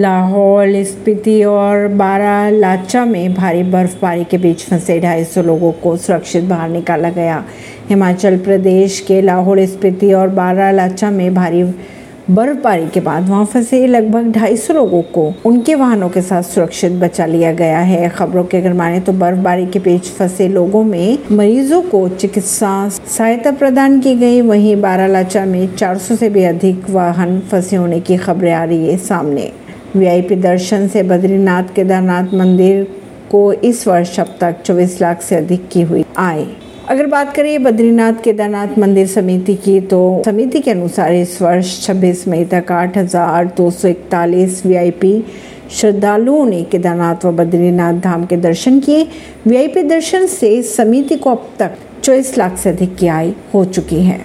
लाहौल स्पीति और बारालाचा में भारी बर्फबारी के बीच फंसे ढाई सौ लोगों को सुरक्षित बाहर निकाला गया। हिमाचल प्रदेश के लाहौल स्पीति और बारालाचा में भारी बर्फबारी के बाद वहाँ फंसे लगभग ढाई सौ लोगों को उनके वाहनों के साथ सुरक्षित बचा लिया गया है। खबरों के अगर माने तो बर्फबारी के बीच फंसे लोगों में मरीजों को चिकित्सा सहायता प्रदान की गई। वहीं बारालाचा में 400 से भी अधिक वाहन फंसे होने की खबरें आ रही है सामने। वीआईपी दर्शन से बद्रीनाथ केदारनाथ मंदिर को इस वर्ष अब तक 24 लाख से अधिक की हुई आय। अगर बात करें बद्रीनाथ केदारनाथ मंदिर समिति की तो समिति के अनुसार इस वर्ष 26 मई तक आठ हज़ार दो सौ इकतालीस वी श्रद्धालुओं ने केदारनाथ व बद्रीनाथ धाम के दर्शन किए। वीआईपी दर्शन से समिति को अब तक चौबीस लाख से अधिक की आय हो चुकी है।